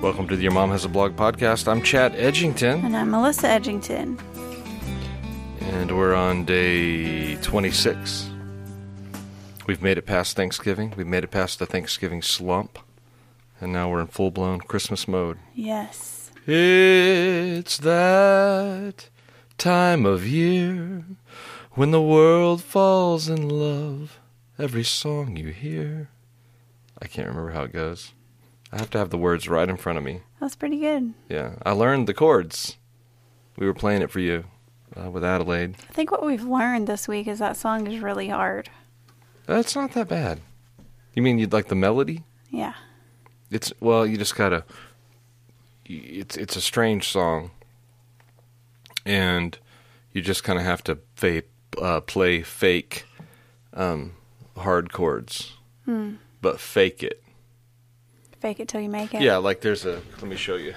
Welcome to the Your Mom Has a Blog podcast. I'm Chad Edgington, And I'm Melissa Edgington. and we're on day 26. We've made it past Thanksgiving. We've made it past the Thanksgiving slump, and now we're in full blown Christmas mode. Yes. It's that time of year when the world falls in love. Every song you hear. I can't remember how it goes. I have to have the words right in front of me. That's pretty good. Yeah, I learned the chords. We were playing it for you uh, with Adelaide. I think what we've learned this week is that song is really hard. That's not that bad. You mean you'd like the melody? Yeah. It's well, you just gotta. It's it's a strange song, and you just kind of have to fa- uh, play fake um, hard chords, but fake it. Fake it till you make it. Yeah, like there's a. Let me show you.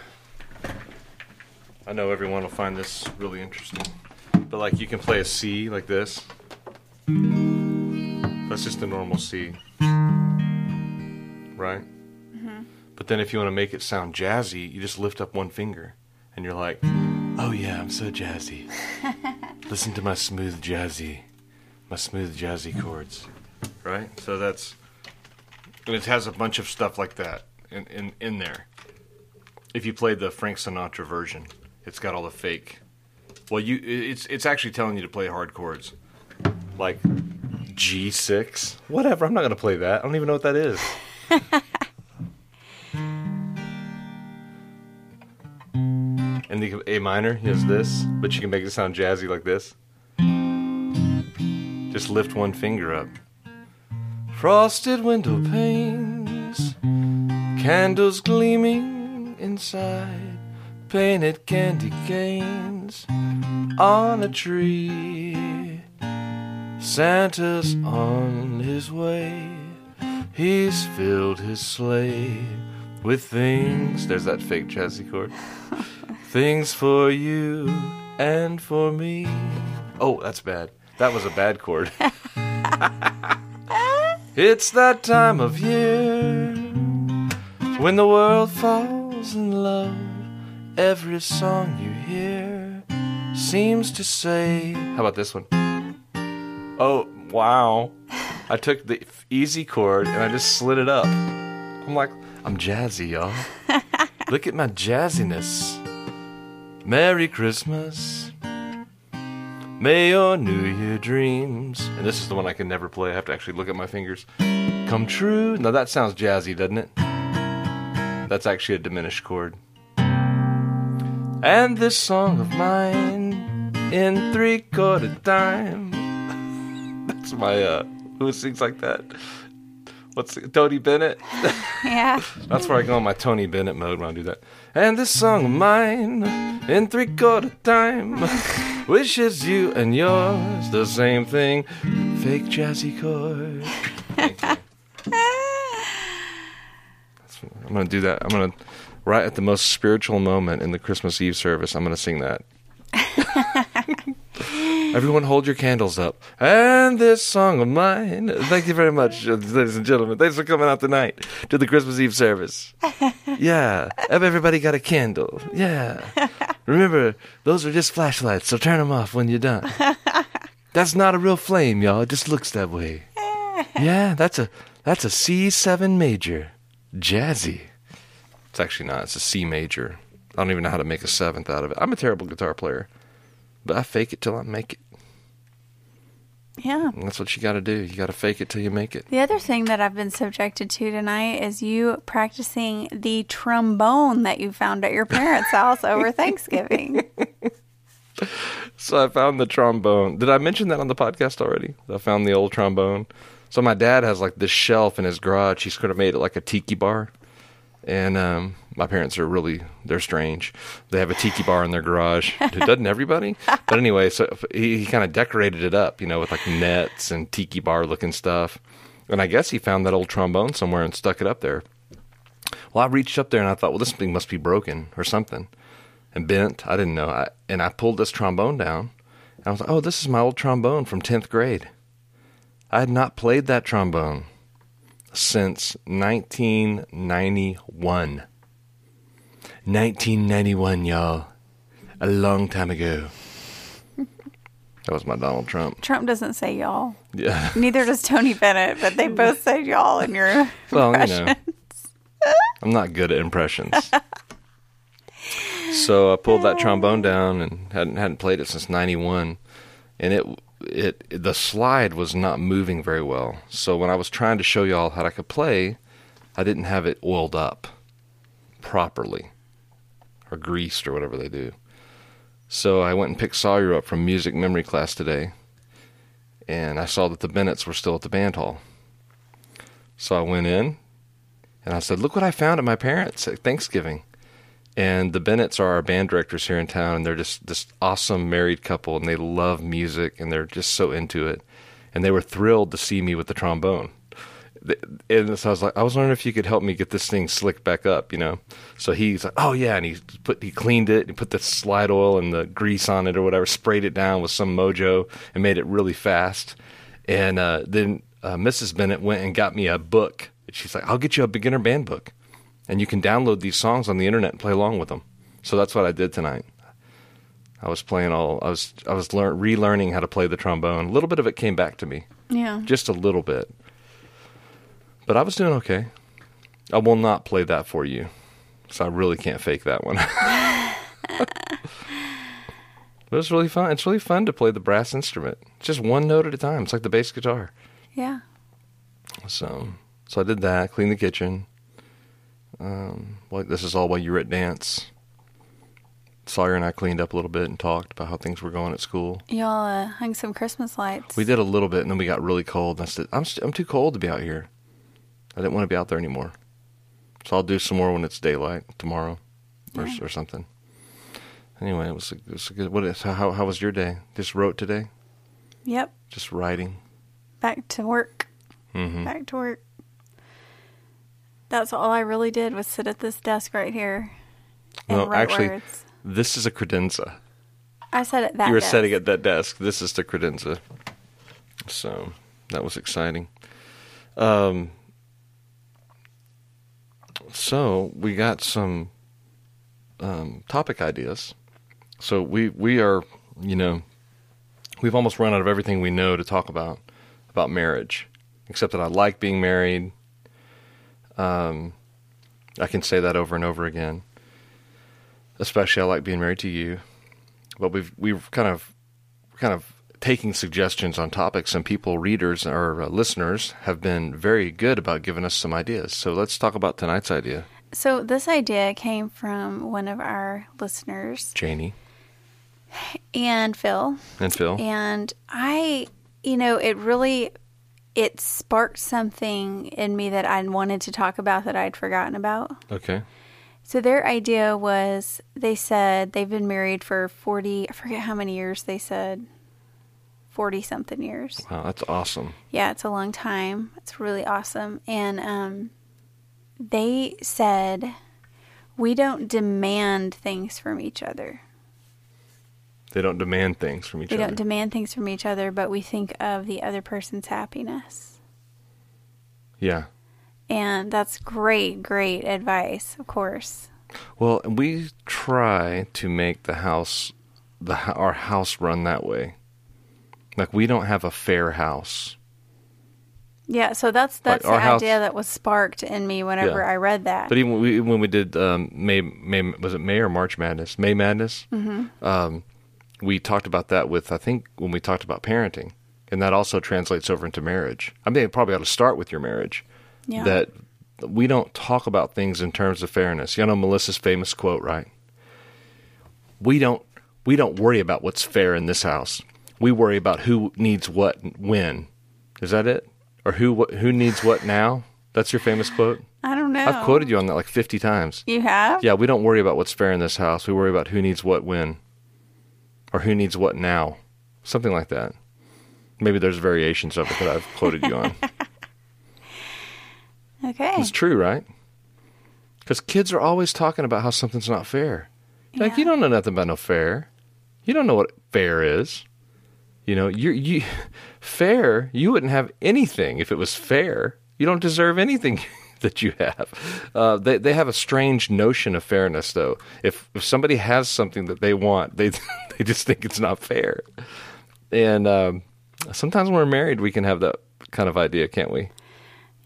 I know everyone will find this really interesting, but like you can play a C like this. That's just a normal C, right? Mm-hmm. But then if you want to make it sound jazzy, you just lift up one finger, and you're like, "Oh yeah, I'm so jazzy. Listen to my smooth jazzy, my smooth jazzy chords." Right? So that's and it has a bunch of stuff like that in, in, in there. If you played the Frank Sinatra version, it's got all the fake. Well, you it's it's actually telling you to play hard chords, like G six. Whatever. I'm not gonna play that. I don't even know what that is. and the A minor is this, but you can make it sound jazzy like this. Just lift one finger up. Frosted window panes, candles gleaming inside, painted candy canes on a tree. Santa's on his way, he's filled his sleigh with things. There's that fake jazzy chord. things for you and for me. Oh, that's bad. That was a bad chord. It's that time of year when the world falls in love. Every song you hear seems to say. How about this one? Oh, wow. I took the easy chord and I just slid it up. I'm like, I'm jazzy, y'all. Look at my jazziness. Merry Christmas. May your New Year dreams, and this is the one I can never play. I have to actually look at my fingers. Come true. Now that sounds jazzy, doesn't it? That's actually a diminished chord. And this song of mine in three quarter time. That's my uh who sings like that? What's it, Tony Bennett? Yeah. That's where I go in my Tony Bennett mode when I do that. And this song of mine in three quarter time wishes you and yours the same thing. Fake jazzy chord. Thank you. That's- I'm gonna do that. I'm gonna right at the most spiritual moment in the Christmas Eve service. I'm gonna sing that. Everyone hold your candles up. And this song of mine. Thank you very much, ladies and gentlemen. Thanks for coming out tonight to the Christmas Eve service. Yeah. Everybody got a candle? Yeah. Remember, those are just flashlights, so turn them off when you're done. That's not a real flame, y'all. It just looks that way. Yeah, that's a that's a C7 major. Jazzy. It's actually not. It's a C major. I don't even know how to make a seventh out of it. I'm a terrible guitar player. But I fake it till I make it. Yeah. And that's what you got to do. You got to fake it till you make it. The other thing that I've been subjected to tonight is you practicing the trombone that you found at your parents' house over Thanksgiving. So I found the trombone. Did I mention that on the podcast already? I found the old trombone. So my dad has like this shelf in his garage. He's sort of made it like a tiki bar. And um, my parents are really they're strange. They have a tiki bar in their garage. Doesn't everybody? But anyway, so he, he kind of decorated it up, you know, with like nets and tiki bar looking stuff. And I guess he found that old trombone somewhere and stuck it up there. Well, I reached up there and I thought, well, this thing must be broken or something and bent. I didn't know. I, and I pulled this trombone down. And I was like, oh, this is my old trombone from 10th grade. I had not played that trombone since 1991. 1991, y'all. A long time ago. That was my Donald Trump. Trump doesn't say y'all. Yeah. Neither does Tony Bennett, but they both say y'all in your Well, you know, I'm not good at impressions. so I pulled that trombone down and hadn't hadn't played it since '91, and it it the slide was not moving very well. So when I was trying to show y'all how I could play, I didn't have it oiled up properly or greased or whatever they do. So I went and picked Sawyer up from music memory class today, and I saw that the Bennetts were still at the band hall. So I went in and I said, "Look what I found at my parents' at Thanksgiving." And the Bennetts are our band directors here in town, and they're just this awesome married couple, and they love music, and they're just so into it. And they were thrilled to see me with the trombone. And so I was like, I was wondering if you could help me get this thing slicked back up, you know. So he's like, Oh yeah, and he put he cleaned it, he put the slide oil and the grease on it or whatever, sprayed it down with some mojo, and made it really fast. And uh, then uh, Mrs. Bennett went and got me a book. She's like, I'll get you a beginner band book, and you can download these songs on the internet and play along with them. So that's what I did tonight. I was playing all. I was I was learn, relearning how to play the trombone. A little bit of it came back to me, Yeah. just a little bit. But I was doing okay. I will not play that for you, so I really can't fake that one. but it's really fun. It's really fun to play the brass instrument. Just one note at a time. It's like the bass guitar. Yeah. So, so I did that. Cleaned the kitchen. Um, well, this is all while you were at dance. Sawyer and I cleaned up a little bit and talked about how things were going at school. Y'all uh, hung some Christmas lights. We did a little bit, and then we got really cold. And I said, "I'm st- I'm too cold to be out here. I didn't want to be out there anymore. So I'll do some more when it's daylight tomorrow, or Yeah. or something." Anyway, it was a, it was a good. What is how how was your day? Just wrote today. Yep. Just writing. Back to work. hmm Back to work. That's all I really did was sit at this desk right here and No, write actually, words. this is a credenza. I said at that. you were desk. sitting at that desk. This is the credenza. So that was exciting. Um, so we got some um, topic ideas. So we we are you know we've almost run out of everything we know to talk about about marriage, except that I like being married. Um, I can say that over and over again. Especially, I like being married to you. But we've we've kind of kind of taking suggestions on topics and people readers or uh, listeners have been very good about giving us some ideas. So let's talk about tonight's idea. So this idea came from one of our listeners. Janie. And Phil. and phil. And I, you know, it really it sparked something in me that I wanted to talk about that I'd forgotten about. okay So their idea was they said they've been married for 40, I forget how many years they said. 40 something years. wow that's awesome Yeah, it's a long time. It's really awesome. And um, they said we don't demand things from each other. They don't demand things from each We other They don't demand things from each other, but we think of the other person's happiness. yeah And that's great, great advice, of course. well we try to make the house the our house run that way like we don't have a fair house Yeah, so that's that's our the house- idea that was sparked in me whenever Yeah. I read that. But even when we, when we did um, May, May, was it May or March Madness? May Madness. Mm-hmm. Um, we talked about that with I think when we talked about parenting, and that also translates over into marriage. I mean, it probably ought to start with your marriage. yeah. That we don't talk about things in terms of fairness. You know Melissa's famous quote, right? We don't we don't worry about what's fair in this house. We worry about who needs what when. Is that it? Or who who needs what now? That's your famous quote. I don't know. I've quoted you on that like 50 times. You have? Yeah, we don't worry about what's fair in this house. We worry about who needs what when. Or who needs what now. Something like that. Maybe there's variations of it that I've quoted you on. Okay. It's true, right? Because kids are always talking about how something's not fair. Like, you don't know nothing about no fair. You don't know what fair is. You know, you you fair, you wouldn't have anything if it was fair. You don't deserve anything. that you have. Uh, they they have a strange notion of fairness, though. If if somebody has something that they want, they they just think it's not fair. And um, sometimes when we're married, we can have that kind of idea, can't we?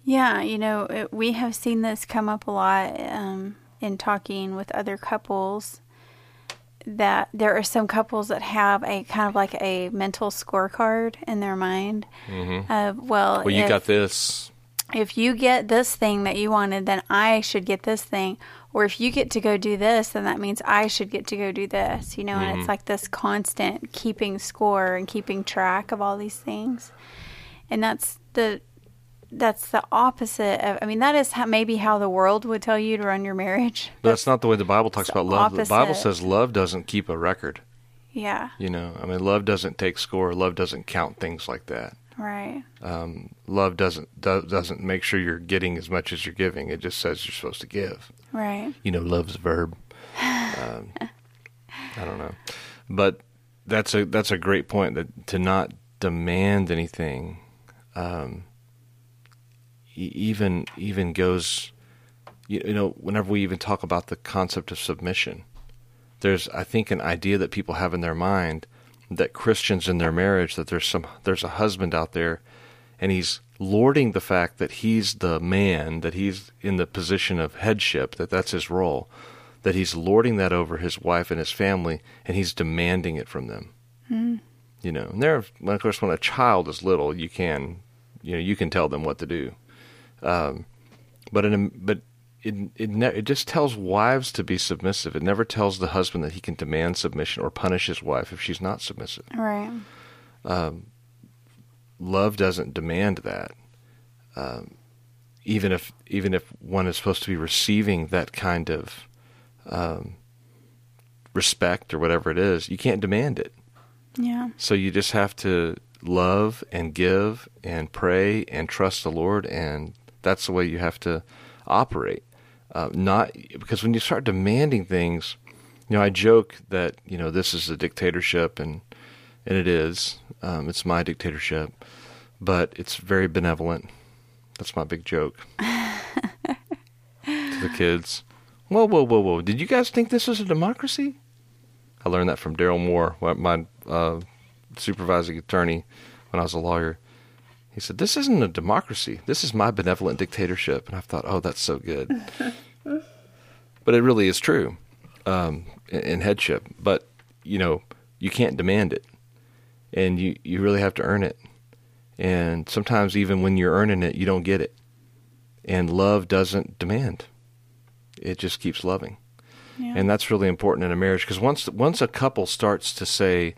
Yeah, you know, it, we have seen this come up a lot um, in talking with other couples. That there are some couples that have a kind of like a mental scorecard in their mind Mm-hmm. of well, Well, you if, got this. If you get this thing that you wanted, then I should get this thing. Or if you get to go do this, then that means I should get to go do this. You know, and it's mm-hmm. like this constant keeping score and keeping track of all these things. And that's the that's the opposite of. I mean, that is how, maybe how the world would tell you to run your marriage. But that's not the way the Bible talks about love. The Bible says love doesn't keep a record. Yeah, You know, I mean, love doesn't take score. Love doesn't count things like that. Right. Um, love doesn't do, doesn't make sure you're getting as much as you're giving. It just says you're supposed to give. Right. You know, love's a verb. Um, I don't know, but that's a that's a great point. That to not demand anything, um, even even goes. You, you know, whenever we even talk about the concept of submission, there's I think an idea that people have in their mind that Christians in their marriage that there's some there's a husband out there and he's lording the fact that he's the man that he's in the position of headship that that's his role that he's lording that over his wife and his family and he's demanding it from them. You know and there of course when a child is little you can you know you can tell them what to do. Um, but in a, but it it, ne- it just tells wives to be submissive. It never tells the husband that he can demand submission or punish his wife if she's not submissive. Right. Love doesn't demand that. Um, even if even if one is supposed to be receiving that kind of um, respect or whatever it is, you can't demand it. Yeah. So you just have to love and give and pray and trust the Lord, and that's the way you have to operate. Uh, not because when you start demanding things, you know, I joke that you know this is a dictatorship, and and it is. Um, it's my dictatorship, but it's very benevolent. That's my big joke to the kids. Whoa, whoa, whoa, whoa! Did you guys think this was a democracy? I learned that from Daryl Moore, my uh, supervising attorney when I was a lawyer. He said, "This isn't a democracy. This is my benevolent dictatorship." And I thought, "Oh, that's so good." but it really is true um, in, in headship. But you know, you can't demand it, and you you really have to earn it. And sometimes, even when you're earning it, you don't get it. And love doesn't demand; it just keeps loving Yeah. and that's really important in a marriage because once once a couple starts to say,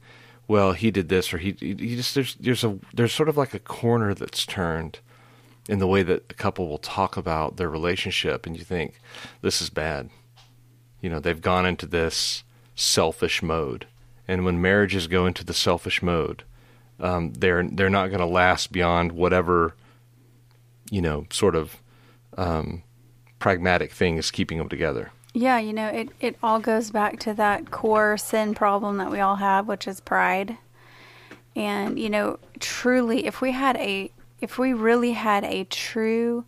"Well, he did this," or he, he just there's there's a there's sort of like a corner that's turned in the way that a couple will talk about their relationship, and you think this is bad. You know, they've gone into this selfish mode, and when marriages go into the selfish mode, um, they're they're not going to last beyond whatever you know sort of um, pragmatic thing is keeping them together. Yeah, you know, it, it all goes back to that core sin problem that we all have, which is pride. And, you know, truly, if we had a, if we really had a true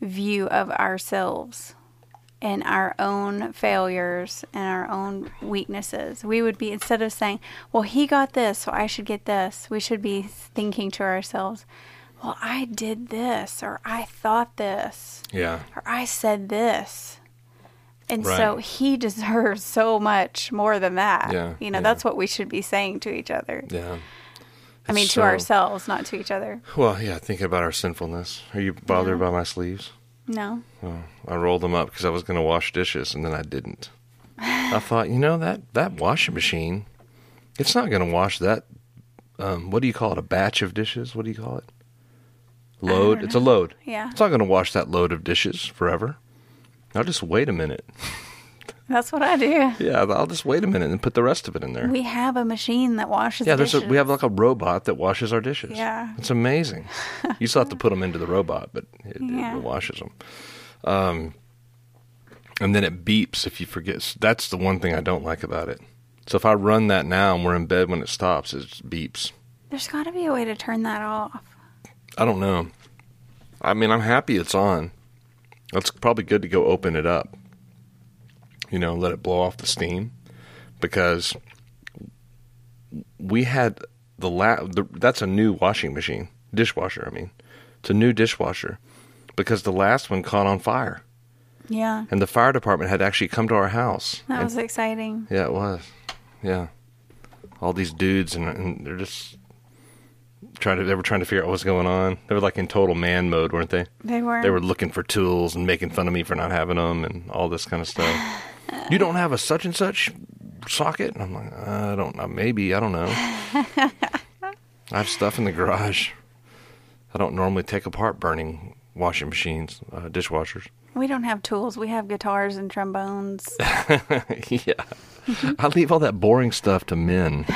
view of ourselves and our own failures and our own weaknesses, we would be, instead of saying, well, he got this, so I should get this, we should be thinking to ourselves, well, I did this, or I thought this Yeah. or I said this. And Right. so he deserves so much more than that. Yeah, You know, yeah. that's what we should be saying to each other. Yeah. I mean, It's to ourselves, not to each other. Well, yeah, thinking about our sinfulness. Are you bothered by my sleeves? No. Well, I rolled them up because I was going to wash dishes, and then I didn't. I thought, you know, that, that washing machine, it's not going to wash that. Um, what do you call it? A batch of dishes? What do you call it? Load. It's a load. Yeah. It's not going to wash that load of dishes forever. I'll just wait a minute. That's what I do. Yeah, I'll just wait a minute and put the rest of it in there. We have a machine that washes yeah, there's dishes. a, we have like a robot that washes our dishes. Yeah. it's amazing. you still have to put them into the robot, but it, Yeah. it washes them. Um, and then it beeps if you forget. That's the one thing I don't like about it. So if I run that now and we're in bed when it stops, it beeps. There's got to be a way to turn that off. I don't know. I mean, I'm happy it's on, That's probably good to go open it up. You know, let it blow off the steam because we had the la- the, that's a new washing machine, dishwasher, I mean. It's a new dishwasher because the last one caught on fire Yeah. and the fire department had actually come to our house. That And- was exciting. yeah, it was. Yeah. All these dudes and, and they're just trying to they were trying to figure out what's going on. They were like in total man mode, weren't they? They were. They were looking for tools and making fun of me for not having them and all this kind of stuff. you don't have a such and such socket? And I'm like, I don't know. Maybe. I don't know. I have stuff in the garage. I don't normally take apart burning washing machines, uh, dishwashers. We don't have tools. We have guitars and trombones. yeah. I leave all that boring stuff to men.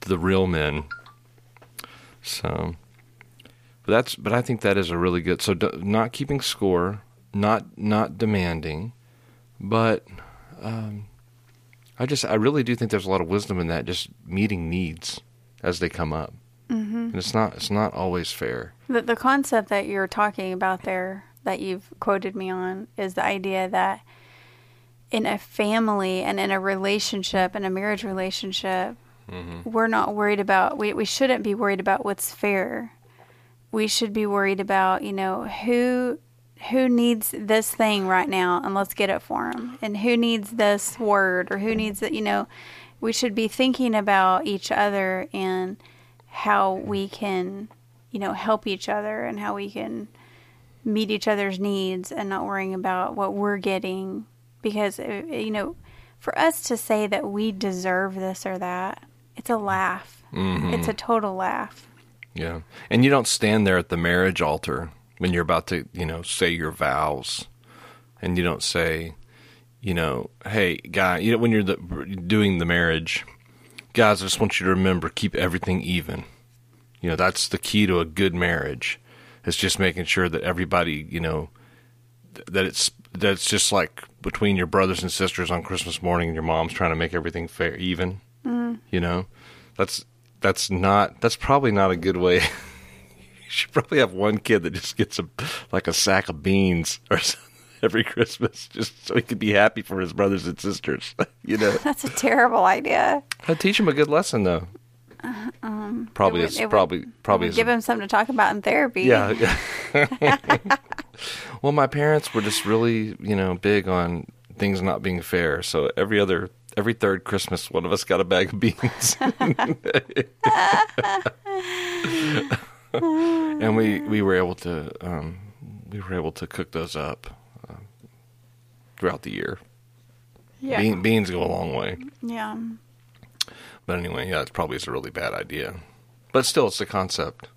the real men. So, but that's but I think that is a really good. So d- not keeping score, not not demanding, but um, I just I really do think there's a lot of wisdom in that. Just meeting needs as they come up, mm-hmm. and it's not it's not always fair. The, the concept that you're talking about there, that you've quoted me on, is the idea that in a family and in a relationship, in a marriage relationship, we're not worried about, we, we shouldn't be worried about what's fair. We should be worried about, you know, who who needs this thing right now and let's get it for them and who needs this word or who needs it you know we should be thinking about each other and how we can you know help each other and how we can meet each other's needs and not worrying about what we're getting. Because uh, you know for us to say that we deserve this or that it's a laugh. It's a total laugh. Yeah. And you don't stand there at the marriage altar when you're about to, you know, say your vows. And you don't say, you know, hey, guy, you know, when you're the, doing the marriage, guys, I just want you to remember keep everything even. You know, that's the key to a good marriage. It's just making sure that everybody, you know, that it's that it's just like between your brothers and sisters on Christmas morning and your mom's trying to make everything fair even. Mm. You know, that's that's not that's probably not a good way. you should probably have one kid that just gets a like a sack of beans or something every Christmas, just so he could be happy for his brothers and sisters. you know, that's a terrible idea I'd teach him a good lesson though. Uh, um, probably It would- is it would- probably probably give him something to talk about in therapy yeah. yeah. well, my parents were just really, you know, big on things not being fair. So every other, every third Christmas, one of us got a bag of beans, and we we were able to um, we were able to cook those up um, throughout the year. yeah Bean, beans go a long way. yeah But anyway, yeah, it probably is a really bad idea. But still, it's the concept.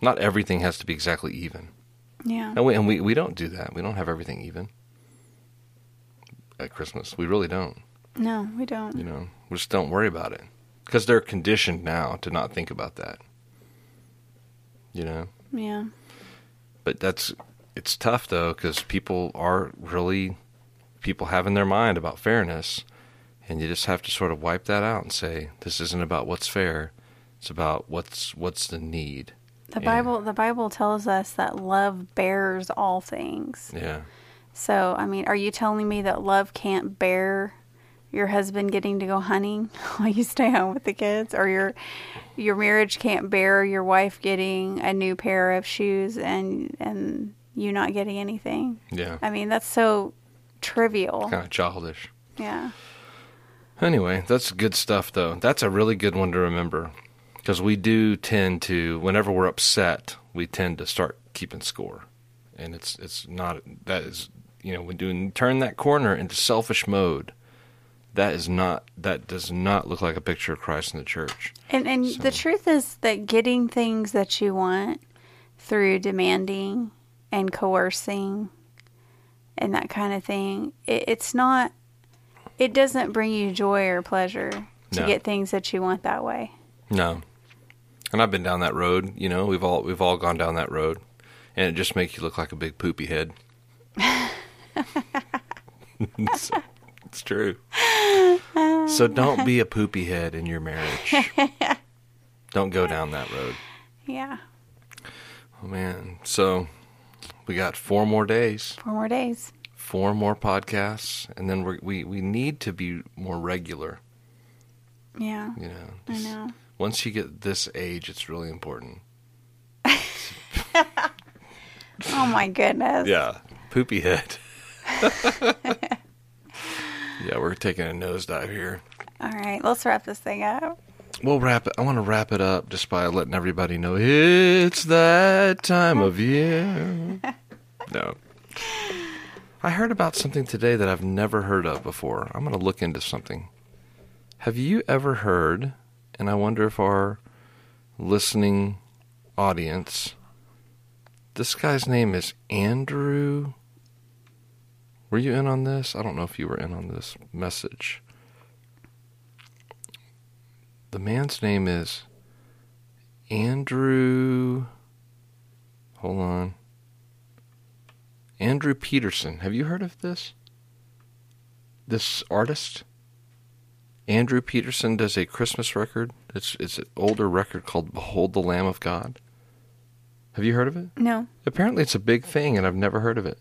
Not everything has to be exactly even. yeah And we, and we, we don't do that. We don't have everything even at Christmas. We really don't. no we don't You know, we just don't worry about it because they're conditioned now to not think about that. You know, yeah but that's it's tough though because people are really people have in their mind about fairness, and you just have to sort of wipe that out and say this isn't about what's fair. It's about what's what's the need. The Yeah. Bible the Bible tells us that love bears all things. Yeah. So, I mean, are you telling me that love can't bear your husband getting to go hunting while you stay home with the kids or your your marriage can't bear your wife getting a new pair of shoes and and you not getting anything? Yeah. I mean, that's so trivial. Kind of childish. Yeah. Anyway, that's good stuff, though. That's a really good one to remember because we do tend to, whenever we're upset, we tend to start keeping score, and it's it's not that is you know when doing turn that corner into selfish mode. That is not that does not look like a picture of Christ in the church. And and the truth is that getting things that you want through demanding and coercing and that kind of thing, it, it's not. It doesn't bring you joy or pleasure to No. get things that you want that way. No, and I've been down that road. You know, we've all we've all gone down that road, and it just makes you look like a big poopy head. it's, it's true. So don't be a poopy head in your marriage. don't go down that road. Yeah. Oh man. So we got four more days, Four more days. four more podcasts, and then we're, we we need to be more regular. Yeah, You know, I know. once you get this age, it's really important. Oh my goodness. Yeah, poopy head. yeah, we're taking a nosedive here. All right, let's wrap this thing up. We'll wrap it. I want to wrap it up just by letting everybody know it's that time of year. No. I heard about something today that I've never heard of before. I'm going to look into something. Have you ever heard, and I wonder if our listening audience, this guy's name is Andrew. Were you in on this? I don't know if you were in on this message. The man's name is Andrew. Hold on. Andrew Peterson. Have you heard of this? This artist? Andrew Peterson does a Christmas record. It's it's an older record called Behold the Lamb of God. Have you heard of it? No, Apparently it's a big thing and I've never heard of it.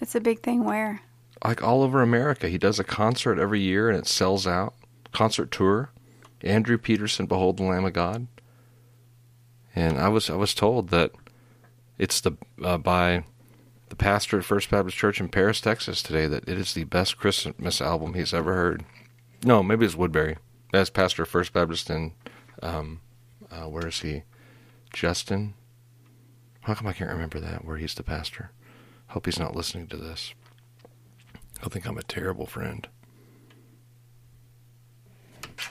it's a big thing. Where? Like all over America. He does a concert every year and it sells out. Concert tour. Andrew Peterson, Behold the Lamb of God. And I was I was told that it's the uh, by the pastor at First Baptist Church in Paris, Texas today that it is the best Christmas album he's ever heard. No, maybe it's Woodbury. That's pastor of First Baptist in um, uh, where is he? Justin. How come I can't remember that? Where he's the pastor? Hope he's not listening to this. He'll think I'm a terrible friend.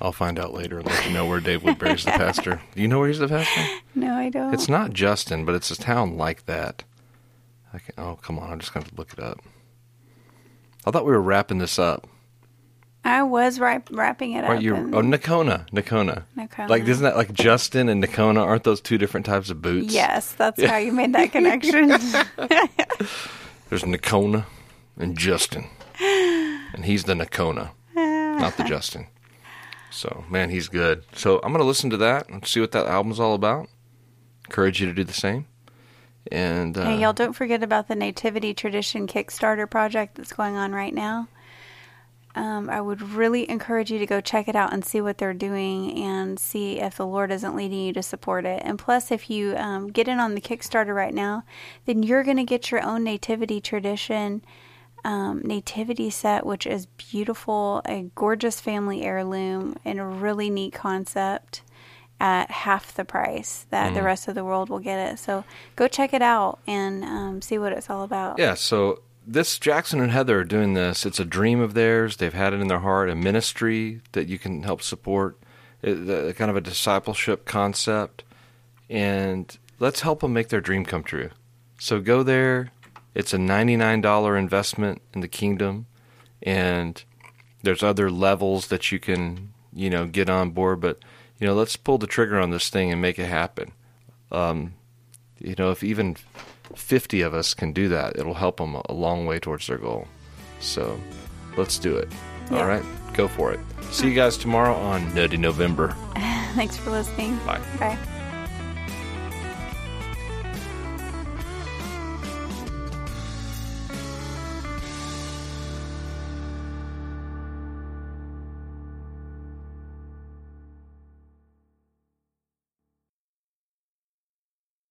I'll find out later and let you know where Dave Woodbury's the pastor. Do you know where he's the pastor? No, I don't. It's not Justin, but it's a town like that. I can, oh, come on. I'm just going to look it up. I thought we were wrapping this up. I was wrap- wrapping it Right, up. you and- oh Nocona, Nocona. Nocona. Like isn't that like Justin and Nocona? Aren't those two different types of boots? Yes, that's how you made that connection. There's Nocona and Justin, and he's the Nocona, not the Justin. So man, he's good. So I'm gonna listen to that and see what that album's all about. Encourage you to do the same. And uh, hey, y'all, don't forget about the Nativity Tradition Kickstarter project that's going on right now. Um, I would really encourage you to go check it out and see what they're doing and see if the Lord isn't leading you to support it. And plus, if you um, get in on the Kickstarter right now, then you're going to get your own Nativity Tradition um, nativity set, which is beautiful, a gorgeous family heirloom, and a really neat concept at half the price that the rest of the world will get it. So go check it out and um, see what it's all about. Yeah, so this Jackson and Heather are doing this. It's a dream of theirs. They've had it in their heart, a ministry that you can help support, it, the, kind of a discipleship concept, and let's help them make their dream come true. So go there. It's a $99 investment in the kingdom, and there's other levels that you can, you know, get on board, but you know, let's pull the trigger on this thing and make it happen. Um, you know, if even 50 of us can do that, it'll help them a long way towards their goal. So let's do it. Yeah. All right, go for it. See you guys tomorrow on Nutty November. Thanks for listening. Bye. Bye.